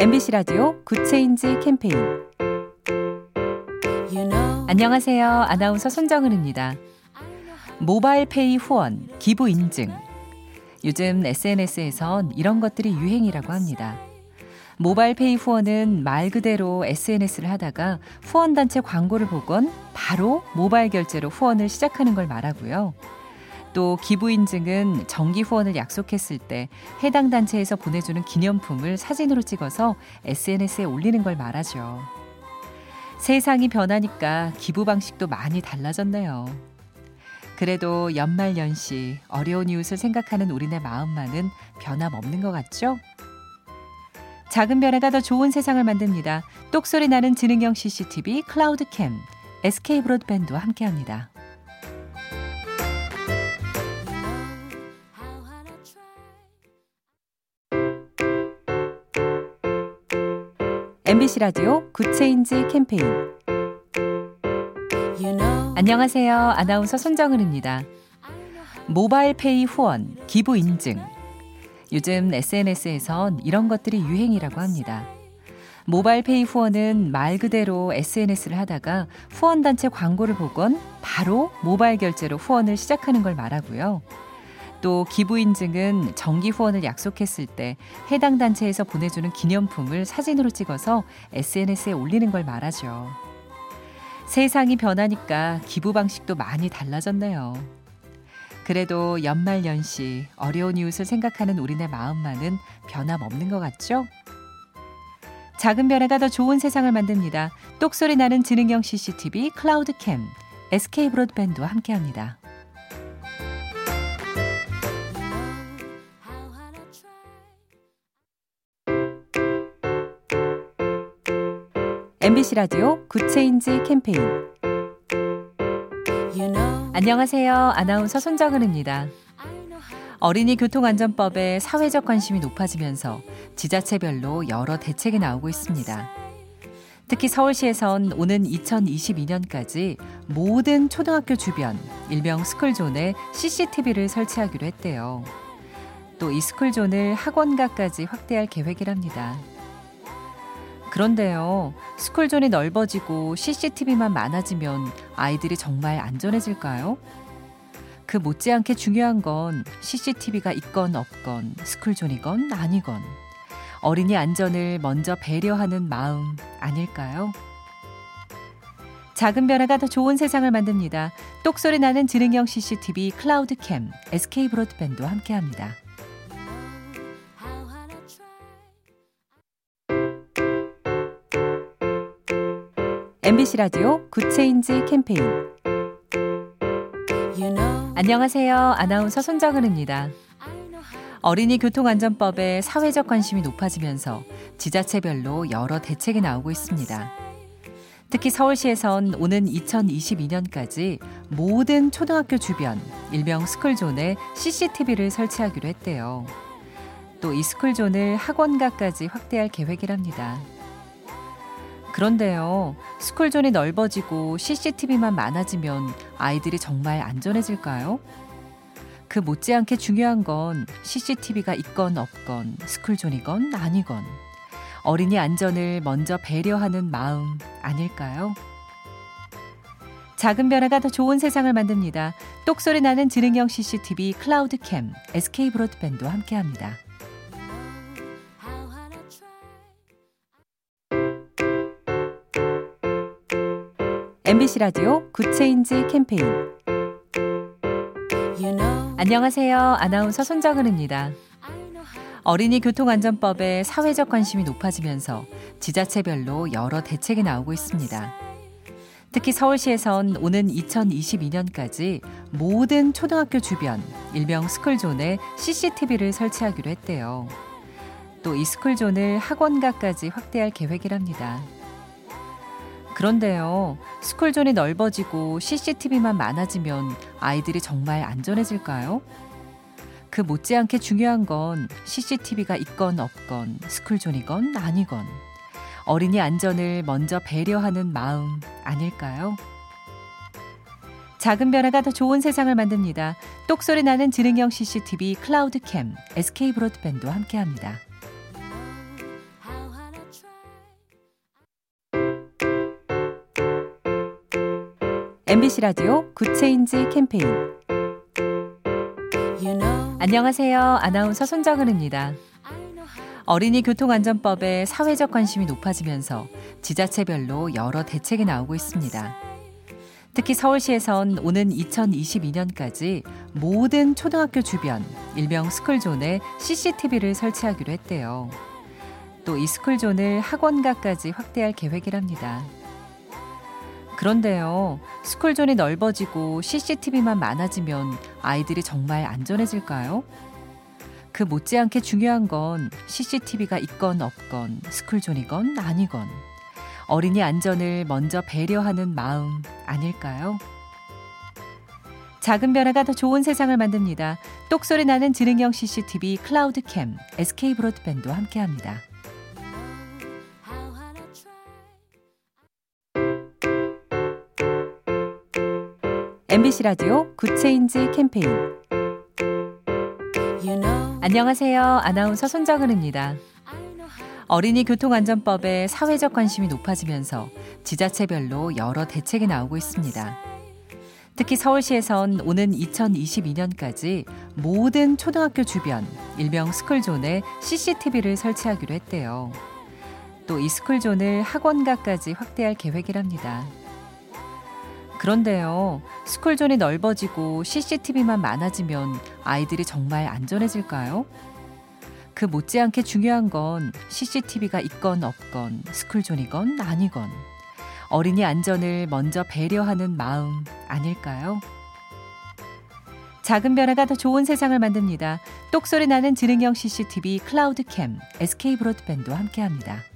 MBC 라디오 Good Change 캠페인 안녕하세요. 아나운서 손정은입니다. 모바일 페이 후원, 기부 인증. 요즘 SNS에선 이런 것들이 유행이라고 합니다. 모바일 페이 후원은 말 그대로 SNS를 하다가 후원단체 광고를 보곤 바로 모바일 결제로 후원을 시작하는 걸 말하고요. 또 기부 인증은 정기 후원을 약속했을 때 해당 단체에서 보내주는 기념품을 사진으로 찍어서 SNS에 올리는 걸 말하죠. 세상이 변하니까 기부 방식도 많이 달라졌네요. 그래도 연말 연시 어려운 이웃을 생각하는 우리네 마음만은 변함없는 것 같죠? 작은 변화가 더 좋은 세상을 만듭니다. 똑소리 나는 지능형 CCTV 클라우드캠 SK 브로드밴드와 함께합니다. MBC 라디오 Good Change 캠페인 you know. 안녕하세요. 아나운서 손정은입니다. 모바일 페이 후원, 기부 인증. 요즘 SNS에선 이런 것들이 유행이라고 합니다. 모바일 페이 후원은 말 그대로 SNS를 하다가 후원단체 광고를 보곤 바로 모바일 결제로 후원을 시작하는 걸 말하고요. 또 기부 인증은 정기 후원을 약속했을 때 해당 단체에서 보내주는 기념품을 사진으로 찍어서 SNS에 올리는 걸 말하죠. 세상이 변하니까 기부 방식도 많이 달라졌네요. 그래도 연말 연시 어려운 이웃을 생각하는 우리네 마음만은 변함없는 것 같죠? 작은 변화가 더 좋은 세상을 만듭니다. 똑소리 나는 지능형 CCTV 클라우드캠 SK 브로드밴드와 함께합니다. MBC 라디오 Good Change 캠페인 you know. 안녕하세요. 아나운서 손정은입니다. 어린이 교통안전법에 사회적 관심이 높아지면서 지자체별로 여러 대책이 나오고 있습니다. 특히 서울시에선 오는 2022년까지 모든 초등학교 주변 일명 스쿨존에 CCTV를 설치하기로 했대요. 또 이 스쿨존을 학원가까지 확대할 계획이랍니다. 그런데요, 스쿨존이 넓어지고 CCTV만 많아지면 아이들이 정말 안전해질까요? 그 못지않게 중요한 건 CCTV가 있건 없건 스쿨존이건 아니건 어린이 안전을 먼저 배려하는 마음 아닐까요? 작은 변화가 더 좋은 세상을 만듭니다. 똑소리 나는 지능형 CCTV 클라우드캠 SK 브로드밴드와 함께합니다. MBC 라디오 Good Change 캠페인 you know. 안녕하세요. 아나운서 손정은입니다. 어린이 교통안전법에 사회적 관심이 높아지면서 지자체별로 여러 대책이 나오고 있습니다. 특히 서울시에선 오는 2022년까지 모든 초등학교 주변 일명 스쿨존에 CCTV를 설치하기로 했대요. 또 이 스쿨존을 학원가까지 확대할 계획이랍니다. 그런데요, 스쿨존이 넓어지고 CCTV만 많아지면 아이들이 정말 안전해질까요? 그 못지않게 중요한 건 CCTV가 있건 없건 스쿨존이건 아니건 어린이 안전을 먼저 배려하는 마음 아닐까요? 작은 변화가 더 좋은 세상을 만듭니다. 똑소리 나는 지능형 CCTV 클라우드캠 SK 브로드밴드와 함께합니다. MBC 라디오 Good Change 캠페인 you know. 안녕하세요. 아나운서 손정은입니다. 어린이 교통안전법에 사회적 관심이 높아지면서 지자체별로 여러 대책이 나오고 있습니다. 특히 서울시에선 오는 2022년까지 모든 초등학교 주변 일명 스쿨존에 CCTV를 설치하기로 했대요. 또 이 스쿨존을 학원가까지 확대할 계획이랍니다. 그런데요, 스쿨존이 넓어지고 CCTV만 많아지면 아이들이 정말 안전해질까요? 그 못지않게 중요한 건 CCTV가 있건 없건 스쿨존이건 아니건 어린이 안전을 먼저 배려하는 마음 아닐까요? 작은 변화가 더 좋은 세상을 만듭니다. 똑소리 나는 지능형 CCTV 클라우드캠 SK 브로드밴드와 함께합니다. MBC 라디오 Good Change 캠페인 안녕하세요. 아나운서 손정은입니다. 어린이 교통안전법에 사회적 관심이 높아지면서 지자체별로 여러 대책이 나오고 있습니다. 특히 서울시에선 오는 2022년까지 모든 초등학교 주변 일명 스쿨존에 CCTV를 설치하기로 했대요. 또 이 스쿨존을 학원가까지 확대할 계획이랍니다. 그런데요, 스쿨존이 넓어지고 CCTV만 많아지면 아이들이 정말 안전해질까요? 그 못지않게 중요한 건 CCTV가 있건 없건 스쿨존이건 아니건 어린이 안전을 먼저 배려하는 마음 아닐까요? 작은 변화가 더 좋은 세상을 만듭니다. 똑소리 나는 지능형 CCTV 클라우드캠 SK 브로드밴드와 함께합니다. MBC 라디오 Good Change 캠페인 안녕하세요. 아나운서 손정은입니다. 어린이 교통안전법에 사회적 관심이 높아지면서 지자체별로 여러 대책이 나오고 있습니다. 특히 서울시에선 오는 2022년까지 모든 초등학교 주변 일명 스쿨존에 CCTV를 설치하기로 했대요. 또 이 스쿨존을 학원가까지 확대할 계획이랍니다. 그런데요, 스쿨존이 넓어지고 CCTV만 많아지면 아이들이 정말 안전해질까요? 그 못지않게 중요한 건 CCTV가 있건 없건 스쿨존이건 아니건 어린이 안전을 먼저 배려하는 마음 아닐까요? 작은 변화가 더 좋은 세상을 만듭니다. 똑소리 나는 지능형 CCTV 클라우드캠 SK 브로드밴드와 함께합니다.